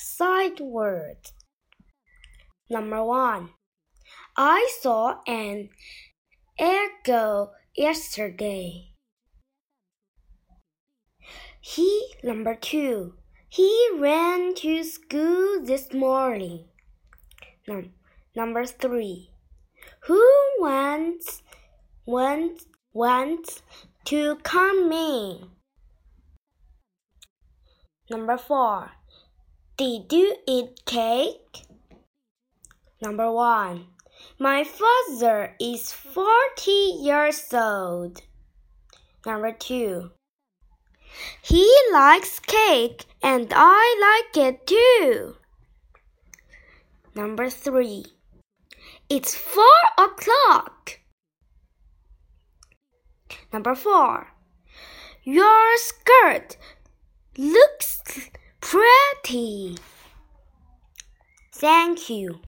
sight words. Number one. I saw an eagle yesterday. He number two. He ran to school this morning. Num, number three. Who wants wants wants to come in? Number four. Did you eat cake? Number one. My father is 40 years old. Number two. He likes cake and I like it too. Number three. It's four o'clock. Number four. Your skirt looks pretty. Thank you.